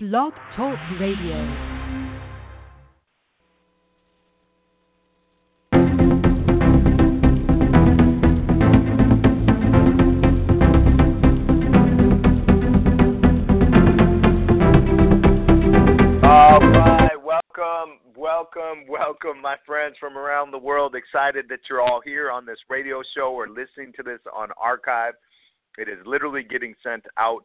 Blog Talk Radio. Welcome, welcome, my friends from around the world. Excited that you're all here on this radio show or listening to this on archive. It is literally getting sent out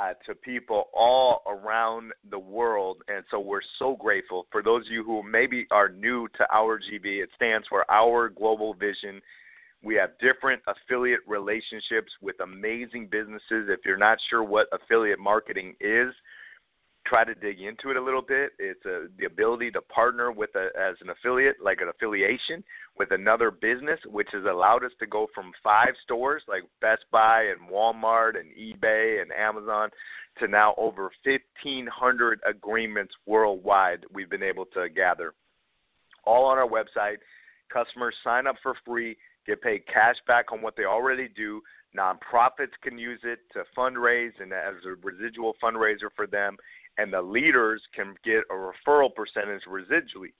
uh, to people all around the world, and so we're so grateful for those of you who maybe are new to our GV. It stands for Our Global Vision. We have different affiliate relationships with amazing businesses. If you're not sure what affiliate marketing is, try to dig into it a little bit. It's a, the ability to partner with a, as an affiliate, like an affiliation with another business, which has allowed us to go from five stores like Best Buy and Walmart and eBay and Amazon to now over 1,500 agreements worldwide we've been able to gather. All on our website. Customers sign up for free, get paid cash back on what they already do. Nonprofits can use it to fundraise and as a residual fundraiser for them and the leaders can get a referral percentage residually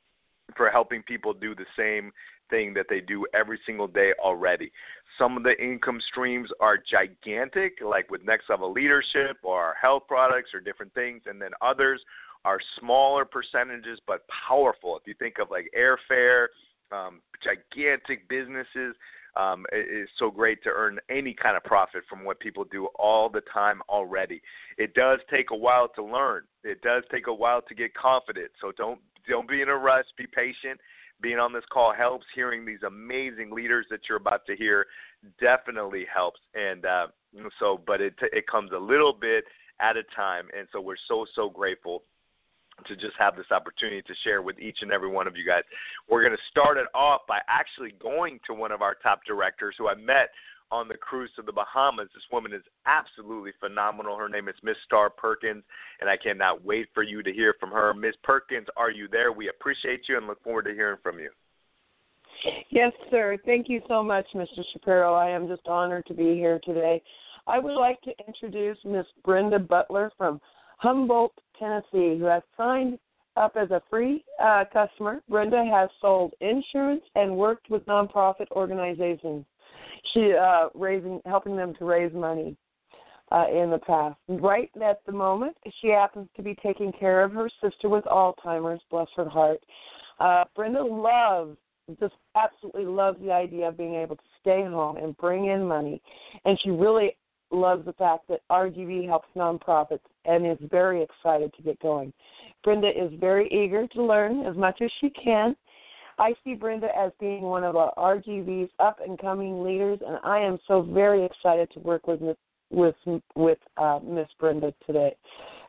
for helping people do the same thing that they do every single day already. Some of the income streams are gigantic, like with Next Level Leadership or health products or different things, and then others are smaller percentages but powerful. If you think of like airfare, um, gigantic businesses, um, it is so great to earn any kind of profit from what people do all the time already. It does take a while to learn. It does take a while to get confident. So don't don't be in a rush. Be patient. Being on this call helps. Hearing these amazing leaders that you're about to hear definitely helps. And uh, so, but it it comes a little bit at a time. And so we're so so grateful to just have this opportunity to share with each and every one of you guys. We're going to start it off by actually going to one of our top directors who I met on the cruise to the Bahamas. This woman is absolutely phenomenal. Her name is Miss Star Perkins, and I cannot wait for you to hear from her. Miss Perkins, are you there? We appreciate you and look forward to hearing from you. Yes, sir. Thank you so much, Mr. Shapiro. I am just honored to be here today. I would like to introduce Miss Brenda Butler from Humboldt, Tennessee, who has signed up as a free uh, customer. Brenda has sold insurance and worked with nonprofit organizations. She uh, raising, helping them to raise money uh, in the past. Right at the moment, she happens to be taking care of her sister with Alzheimer's. Bless her heart. Uh, Brenda loves, just absolutely loves the idea of being able to stay home and bring in money, and she really loves the fact that RGV helps nonprofits and is very excited to get going. Brenda is very eager to learn as much as she can. I see Brenda as being one of our RGV's up and coming leaders, and I am so very excited to work with with with uh, Miss Brenda today,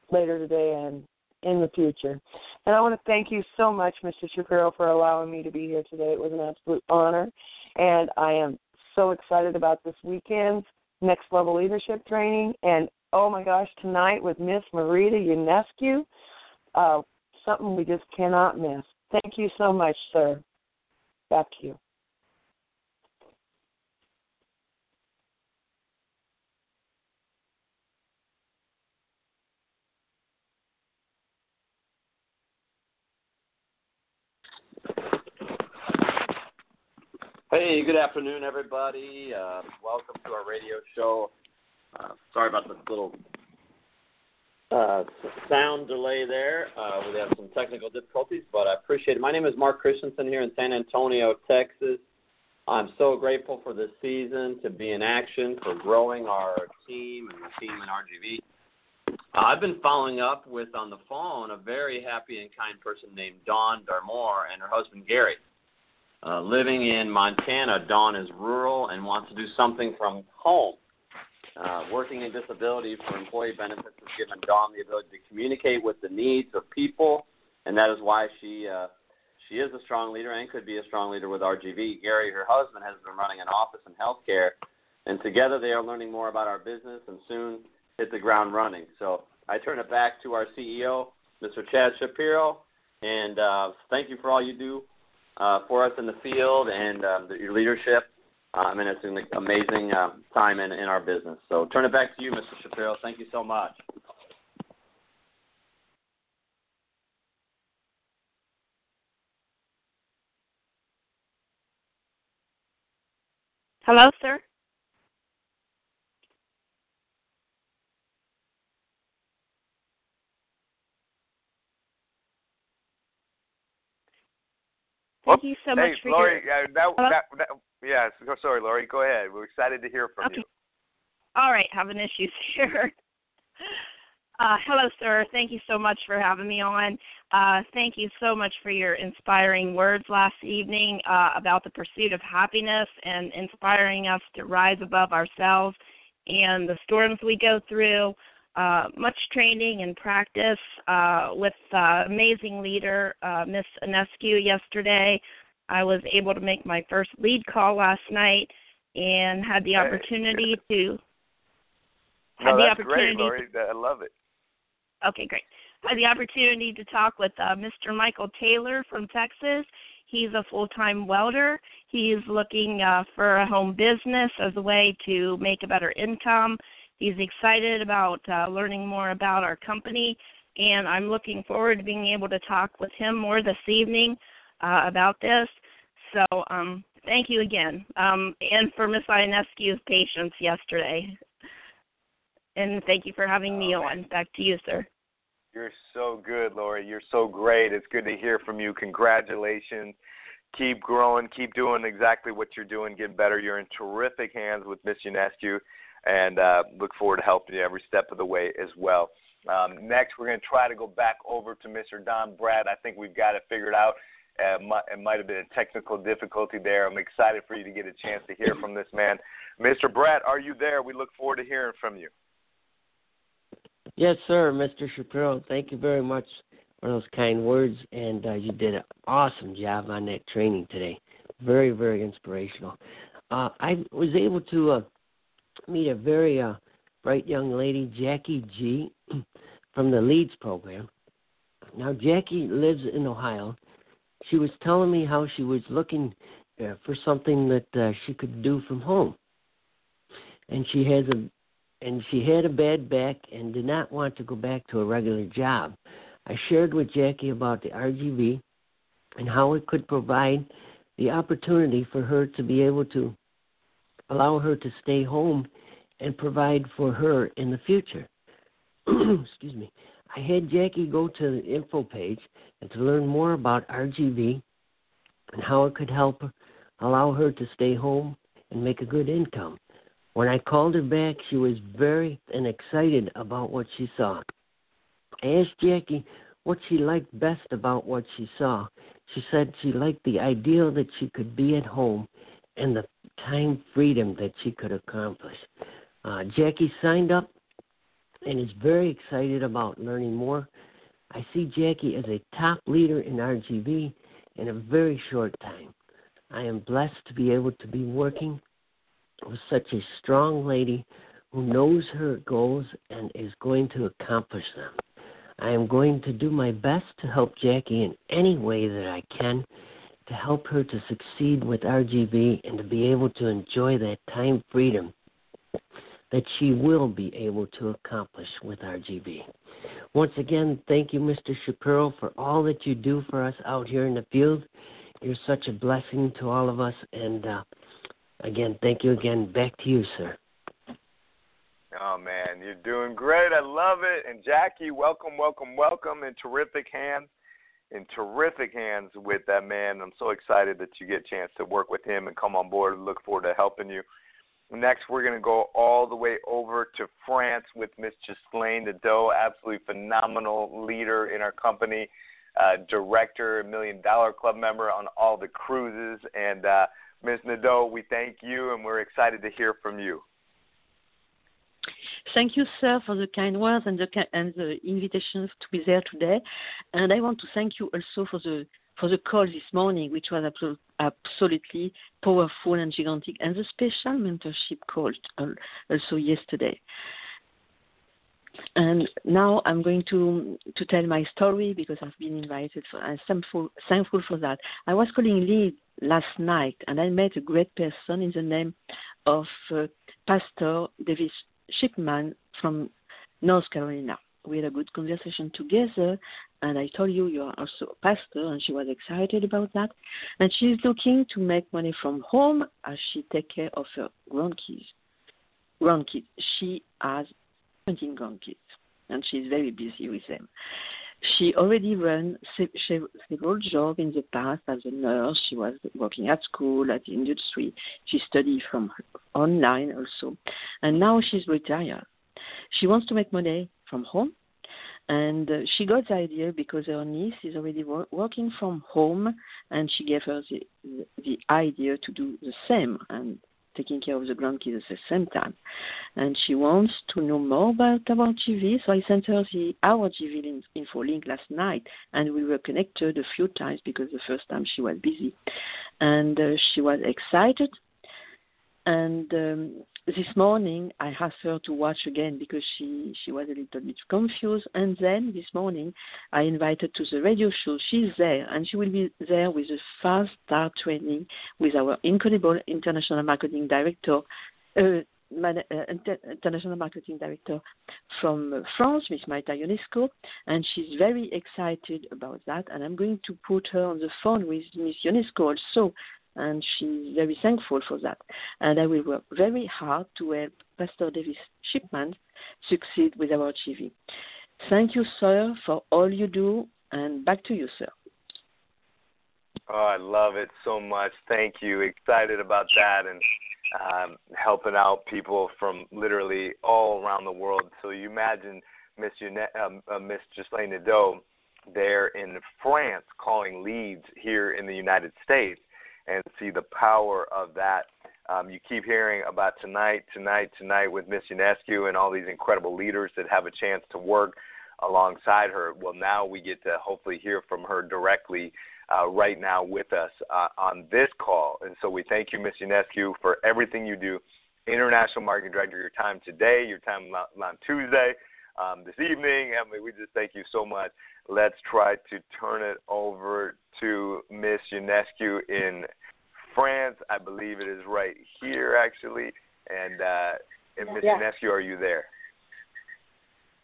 later today, and in the future. And I want to thank you so much, Mr. Shapiro, for allowing me to be here today. It was an absolute honor, and I am so excited about this weekend's next level leadership training. And oh my gosh, tonight with Miss Marita Ionescu, uh, something we just cannot miss. Thank you so much, sir. Back to you. Hey, good afternoon, everybody. Uh, welcome to our radio show. Uh, sorry about the little uh, sound delay there. Uh, we have some technical difficulties, but I appreciate it. My name is Mark Christensen here in San Antonio, Texas. I'm so grateful for this season to be in action, for growing our team and the team in RGV. Uh, I've been following up with on the phone a very happy and kind person named Dawn Darmore and her husband Gary. Uh, living in Montana, Dawn is rural and wants to do something from home. Uh, working in disability for employee benefits has given Dawn the ability to communicate with the needs of people, and that is why she uh, she is a strong leader and could be a strong leader with RGV. Gary, her husband, has been running an office in healthcare, and together they are learning more about our business and soon hit the ground running. So I turn it back to our CEO, Mr. Chad Shapiro, and uh, thank you for all you do uh, for us in the field and um, your leadership. Um, I mean it's an amazing uh, time in, in our business. So turn it back to you, Mr. Shapiro. Thank you so much. Hello, sir. Thank you so hey, much for Lori, your. uh, that, Hello? that, that, yes, sorry, Lori, go ahead. We're excited to hear from Okay. you. All right, having issues here. Uh, hello, sir. Thank you so much for having me on. Uh, thank you so much for your inspiring words last evening uh, about the pursuit of happiness and inspiring us to rise above ourselves and the storms we go through. Uh, much training and practice uh, with uh, amazing leader uh, Miss Ionescu yesterday. I was able to make my first lead call last night and had the opportunity to had No, the that's opportunity great, Lori. I love it. Okay, great. Had the opportunity to talk with uh, Mr. Michael Taylor from Texas. He's a full-time welder. He's looking uh, for a home business as a way to make a better income. He's excited about uh, learning more about our company, and I'm looking forward to being able to talk with him more this evening uh, about this. So, um, thank you again, um, and for Miss Ionescu's patience yesterday. And thank you for having me Oh, on. Back to you, sir. You're so good, Lori. You're so great. It's good to hear from you. Congratulations. Keep growing. Keep doing exactly what you're doing. Get better. You're in terrific hands with Miss Ionescu, and uh, look forward to helping you every step of the way as well. Um, next, we're going to try to go back over to Mr. Don Brad. I think we've got it figured out. Uh, it might have been a technical difficulty there. I'm excited for you to get a chance to hear from this man. Mr. Brad, are you there? We look forward to hearing from you. Yes, sir, Mr. Shapiro. Thank you very much for those kind words, and uh, you did an awesome job on that training today. Very, very inspirational. Uh, I was able to uh, meet a very uh, bright young lady, Jackie G, from the Leads program. Now, Jackie lives in Ohio. She was telling me how she was looking uh, for something that uh, she could do from home, and she has a and she had a bad back and did not want to go back to a regular job. I shared with Jackie about the RGV and how it could provide the opportunity for her to be able to allow her to stay home and provide for her in the future. Excuse me. I had Jackie go to the info page and to learn more about RGV and how it could help her, allow her to stay home and make a good income. When I called her back, she was very and excited about what she saw. I asked Jackie what she liked best about what she saw. She said she liked the idea that she could be at home and the time freedom that she could accomplish. Uh, Jackie signed up and is very excited about learning more. I see Jackie as a top leader in RGV in a very short time. I am blessed to be able to be working with such a strong lady who knows her goals and is going to accomplish them. I am going to do my best to help Jackie in any way that I can to help her to succeed with RGV and to be able to enjoy that time freedom that she will be able to accomplish with RGV. Once again, thank you, Mr. Shapiro, for all that you do for us out here in the field. You're such a blessing to all of us, and uh, Again, thank you again. Back to you, sir. Oh man, you're doing great. I love it. And Jackie, welcome, welcome, welcome. and terrific hands, in terrific hands with that man. I'm so excited that you get a chance to work with him and come on board. Look forward to helping you. Next, we're going to go all the way over to France with Miss Ghislaine Nadeau, absolutely phenomenal leader in our company, uh, director, Million Dollar Club member on all the cruises. And uh, Ms. Nadeau, we thank you and we're excited to hear from you. Thank you, sir, for the kind words and the and the invitations to be there today. And I want to thank you also for the for the call this morning, which was absol- absolutely powerful and gigantic, and the special mentorship call also yesterday. And now I'm going to to tell my story because I've been invited. I'm thankful thankful for that. I was calling Lee last night, and I met a great person in the name of uh, Pastor Davis Shipman from North Carolina, we had a good conversation together. And I told you you are also a pastor, and she was excited about that. And she's looking to make money from home as she take care of her grandkids. Grandkids. She has 17 grandkids, and she's very busy with them. She already ran several jobs in the past as a nurse. She was working at school, at the industry. She studied from online also. And now she's retired. She wants to make money from home. And uh, she got the idea because her niece is already wor- working from home, and she gave her the, the idea to do the same. And taking care of the grandkids at the same time. And she wants to know more about our GV, so I sent her the our GV info link last night, and we were connected a few times because the first time she was busy, and uh, she was excited. And um, this morning I asked her to watch again because she she was a little bit confused. And then this morning I invited to the radio show. She's there and she will be there with a fast start training with our incredible international marketing director. Uh, uh, international marketing director from France, Miss Maita Ionescu, and she's very excited about that. And I'm going to put her on the phone with Miss Ionescu also and she's very thankful for that. And I will work very hard to help Pastor Davis Shipman succeed with our GV. Thank you, sir, for all you do, and back to you, sir. Oh, I love it so much. Thank you. Excited about that and um, helping out people from literally all around the world. So you imagine Miss um, uh, Miss Ghislaine Nadeau there in France calling leads here in the United States and see the power of that. Um, you keep hearing about tonight, tonight, tonight with Miss Ionescu and all these incredible leaders that have a chance to work alongside her. Well, now we get to hopefully hear from her directly uh, right now with us uh, on this call. And so we thank you, Miss Ionescu, for everything you do. International Marketing Director, your time today, your time on Tuesday, um, this evening. I mean, we just thank you so much let's try to turn it over to Miss Ionescu in France. I believe it is right here, actually. And, uh, and Miss yeah. Ionescu, are you there?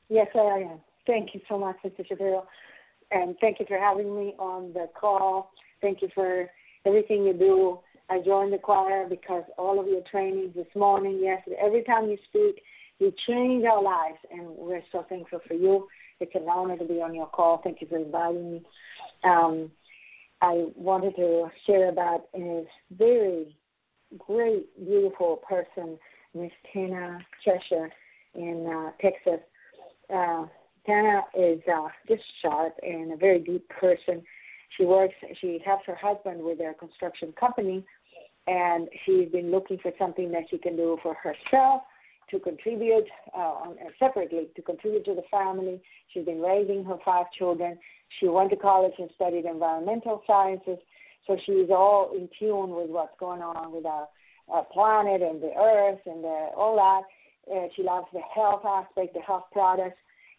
Yes, I am. Thank you so much, Mr. Shapiro. And thank you for having me on the call. Thank you for everything you do. I joined the choir because all of your trainings this morning, yesterday, every time you speak, you change our lives, and we're so thankful for you. It's an honor to be on your call. Thank you for inviting me. Um, I wanted to share about a very great, beautiful person, Miss Tana Cheshire in uh, Texas. Uh, Tana is uh, just sharp and a very deep person. She works. She helps her husband with their construction company, and she's been looking for something that she can do for herself to contribute uh, separately to contribute to the family. She's been raising her five children. She went to college and studied environmental sciences, so she's all in tune with what's going on with our, our planet and the earth and the, all that. Uh, she loves the health aspect, the health products,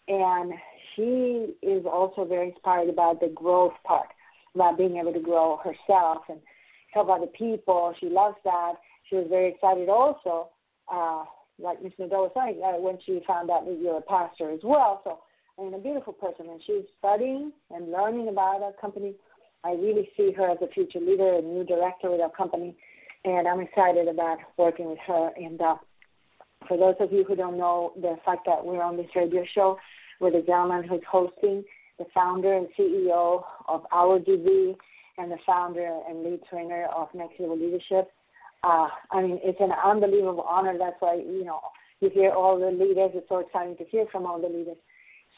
and she is also very inspired about the growth part, about being able to grow herself and help other people. She loves that. She was very excited also uh, like Miss Nadeau was saying, uh, when she found out that you're a pastor as well. So, and a beautiful person, and she's studying and learning about our company. I really see her as a future leader, a new director with our company, and I'm excited about working with her. And uh, for those of you who don't know the fact that we're on this radio show with a gentleman who's hosting, the founder and CEO of Our GV, and the founder and lead trainer of Next Level Leadership uh, I mean, it's an unbelievable honor. That's why, you know, you hear all the leaders. It's so exciting to hear from all the leaders.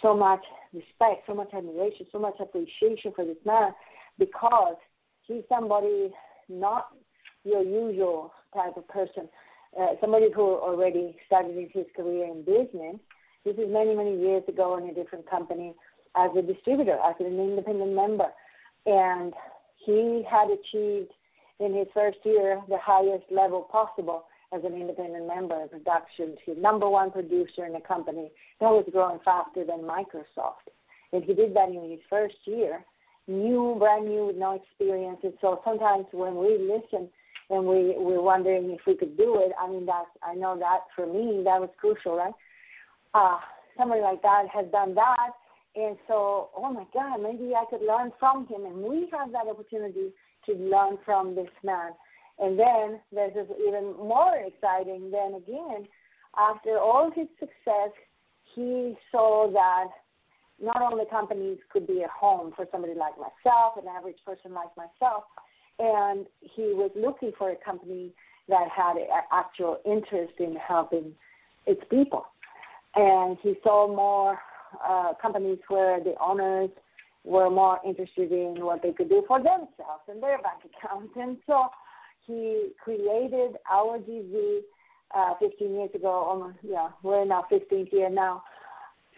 So much respect, so much admiration, so much appreciation for this man because he's somebody not your usual type of person, uh, somebody who already started his career in business. This is many, many years ago in a different company as a distributor, as an independent member. And he had achieved – in his first year the highest level possible as an independent member of production to number one producer in a company that was growing faster than Microsoft. And he did that in his first year, new, brand new, with no experience. And so sometimes when we listen and we, we're wondering if we could do it, I mean, that's, I know that for me, that was crucial, right? Uh, somebody like that has done that. And so, oh my God, maybe I could learn from him. And we have that opportunity to learn from this man. And then this is even more exciting. Then again, after all his success, he saw that not only companies could be a home for somebody like myself, an average person like myself, and he was looking for a company that had an actual interest in helping its people. And he saw more uh, companies where the owners were more interested in what they could do for themselves and their bank accounts. And so he created our GV uh, 15 years ago. Almost, yeah, we're in our 15th year now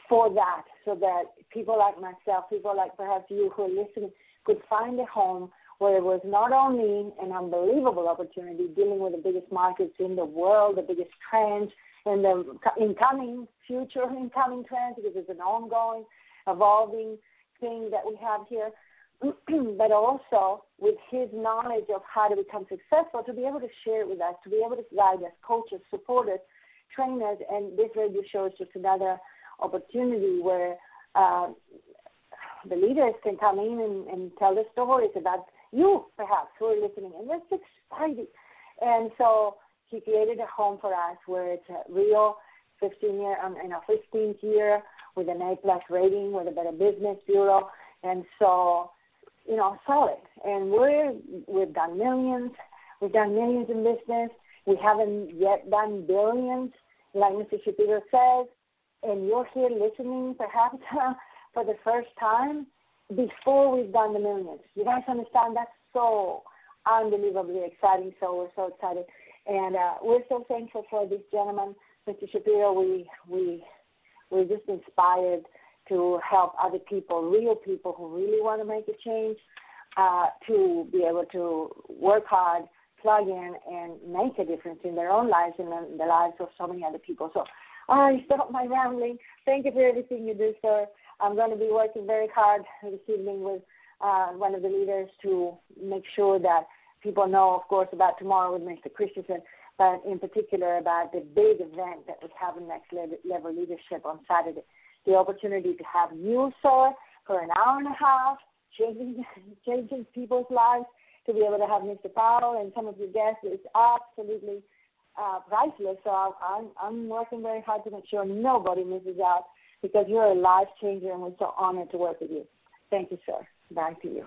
for that, so that people like myself, people like perhaps you who are listening, could find a home where it was not only an unbelievable opportunity dealing with the biggest markets in the world, the biggest trends, and the incoming future incoming trends, because it's an ongoing, evolving thing that we have here, but also with his knowledge of how to become successful, to be able to share it with us, to be able to guide us, coach us, support us, train us, and this radio show is just another opportunity where uh, the leaders can come in and, and tell the stories about you, perhaps, who are listening, and that's exciting. And so he created a home for us where it's a real 15 year, um, you know, 15th year with an A plus rating with a Better Business Bureau, and so you know, solid. And we're we've done millions. We've done millions in business. We haven't yet done billions, like Mr. Shapiro says. And you're here listening, perhaps for the first time before we've done the millions. You guys understand? That's so unbelievably exciting. So we're so excited, and uh, we're so thankful for this gentleman, Mr. Shapiro. We we we're just inspired to help other people, real people who really want to make a change, uh, to be able to work hard, plug in, and make a difference in their own lives and in the lives of so many other people. So I stop my rambling. Thank you for everything you do, sir. I'm going to be working very hard this evening with uh, one of the leaders to make sure that people know, of course, about tomorrow with Mr. Christensen, but in particular about the big event that we have in Next Level Leadership on Saturday the opportunity to have you, sir, for an hour and a half, changing changing people's lives, to be able to have Mr. Powell and some of your guests is absolutely uh, priceless. So I'm I'm working very hard to make sure nobody misses out because you're a life changer, and we're so honored to work with you. Thank you, sir. Back to you.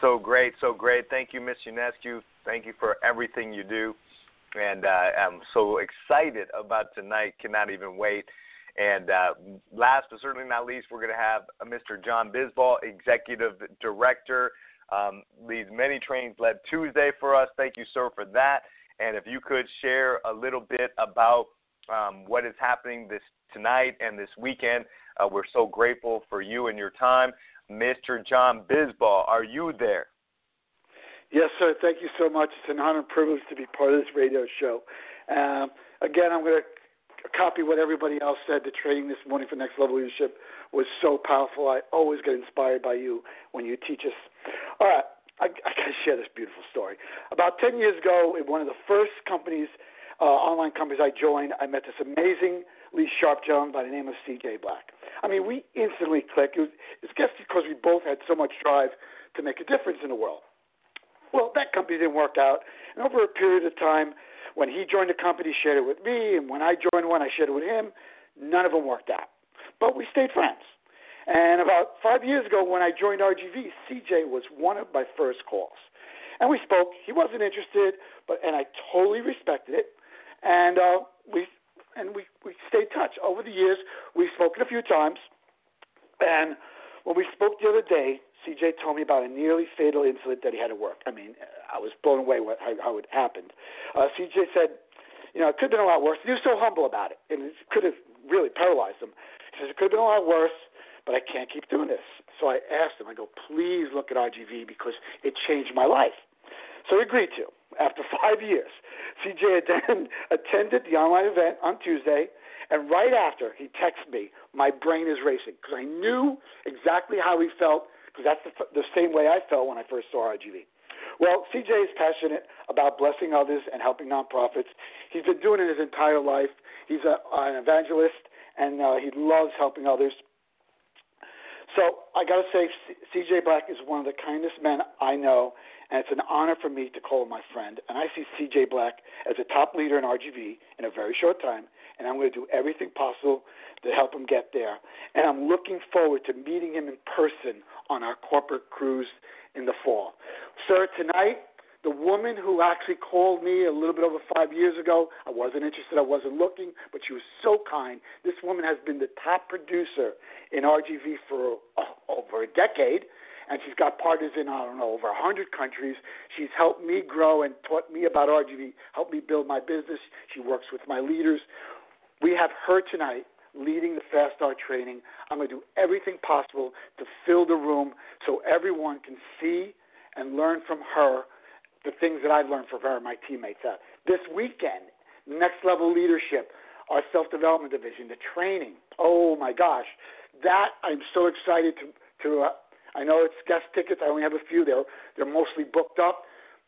So great, so great. Thank you, Miss Ionescu. Thank you for everything you do and uh, I'm so excited about tonight. Cannot even wait. And uh, last but certainly not least, we're going to have uh, Mr. John Bisbal, Executive Director, um, leads many trains led Tuesday for us. Thank you, sir, for that. And if you could share a little bit about um, what is happening this tonight and this weekend, uh, we're so grateful for you and your time. Mr. John Bisbal, are you there? Yes, sir. Thank you so much. It's an honor and privilege to be part of this radio show. Um, again, I'm going to copy what everybody else said. The training this morning for Next Level Leadership was so powerful. I always get inspired by you when you teach us. All right, I, I got to share this beautiful story. About 10 years ago, in one of the first companies, uh, online companies I joined, I met this amazingly sharp gentleman by the name of C.J. Black. I mean, we instantly clicked. It was, it's just because we both had so much drive to make a difference in the world. Well, that company didn't work out. And over a period of time, when he joined the company, shared it with me, and when I joined one, I shared it with him. None of them worked out. But we stayed friends. And about five years ago, when I joined RGV, CJ was one of my first calls. And we spoke. He wasn't interested, but and I totally respected it. And uh, we and we we stayed in touch over the years. We've spoken a few times. And when we spoke the other day, CJ told me about a nearly fatal incident that he had at work. I mean, I was blown away what, how, how it happened. Uh, CJ said, you know, it could have been a lot worse. He was so humble about it, and it could have really paralyzed him. He says, it could have been a lot worse, but I can't keep doing this. So I asked him, I go, please look at RGV because it changed my life. So he agreed to. After five years, CJ then attended the online event on Tuesday, and right after, he texted me, my brain is racing because I knew exactly how he felt because that's the, the same way I felt when I first saw RGV. Well, CJ is passionate about blessing others and helping nonprofits. He's been doing it his entire life. He's a, an evangelist, and uh, he loves helping others. So I got to say, CJ Black is one of the kindest men I know, and it's an honor for me to call him my friend. And I see CJ Black as a top leader in RGV in a very short time, and I'm going to do everything possible to help him get there. And I'm looking forward to meeting him in person on our corporate cruise in the fall. Sir, tonight the woman who actually called me a little bit over five years ago, I wasn't interested, I wasn't looking, but she was so kind. This woman has been the top producer in RGV for uh, over a decade, and she's got partners in, I don't know, over 100 countries. She's helped me grow and taught me about RGV, helped me build my business. She works with my leaders. We have her tonight leading the Fast Start training. I'm going to do everything possible to fill the room so everyone can see and learn from her the things that I've learned from her and my teammates. Uh, this weekend, next level leadership, our self development division, the training. Oh my gosh, that I'm so excited to to. Uh, I know it's guest tickets. I only have a few. They're they're mostly booked up,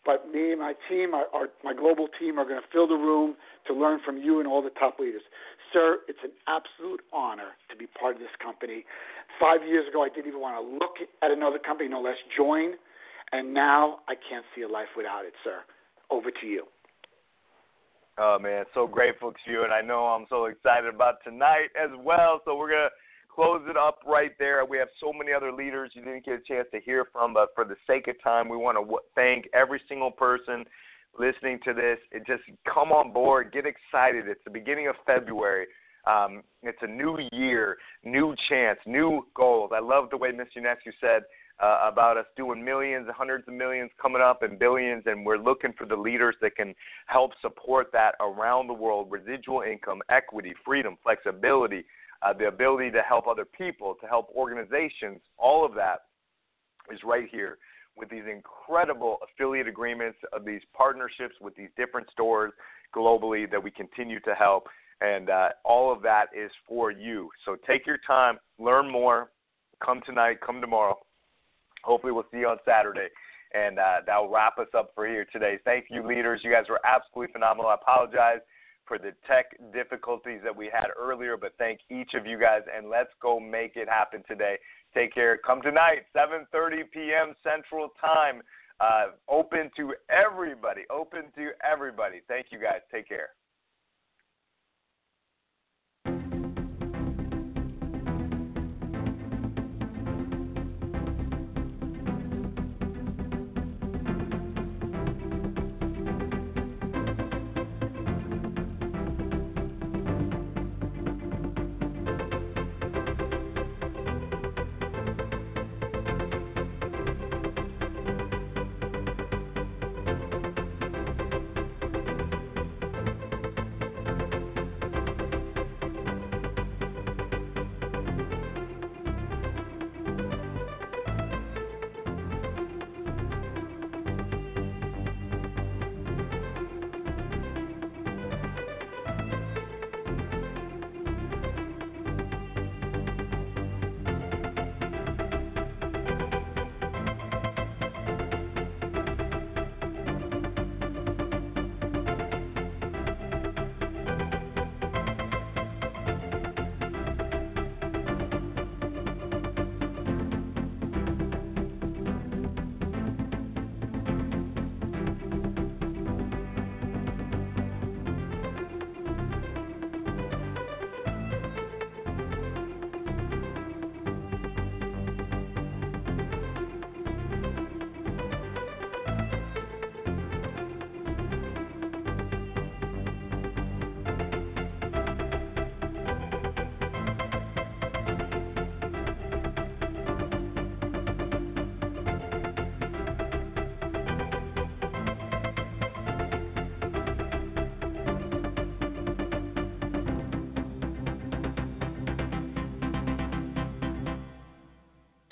but me and my team, our, our my global team, are going to fill the room to learn from you and all the top leaders. Sir, it's an absolute honor to be part of this company. Five years ago, I didn't even want to look at another company, no less join and now I can't see a life without it, sir. Over to you. Oh man, so grateful to you, and I know I'm so excited about tonight as well. So we're gonna close it up right there. We have so many other leaders you didn't get a chance to hear from, but for the sake of time, we want to thank every single person listening to this. It just come on board, get excited. It's the beginning of February. Um, it's a new year, new chance, new goals. I love the way Miss Ionescu said uh, about us doing millions, hundreds of millions coming up, and billions, and we're looking for the leaders that can help support that around the world. Residual income, equity, freedom, flexibility, uh, the ability to help other people, to help organizations, all of that is right here with these incredible affiliate agreements, of these partnerships with these different stores globally that we continue to help. And uh, all of that is for you. So take your time, learn more, come tonight, come tomorrow. Hopefully, we'll see you on Saturday. And uh, that'll wrap us up for here today. Thank you, leaders. You guys were absolutely phenomenal. I apologize for the tech difficulties that we had earlier, but thank each of you guys. And let's go make it happen today. Take care. Come tonight, 7:30 p.m. Central Time. Uh, open to everybody. Open to everybody. Thank you guys. Take care.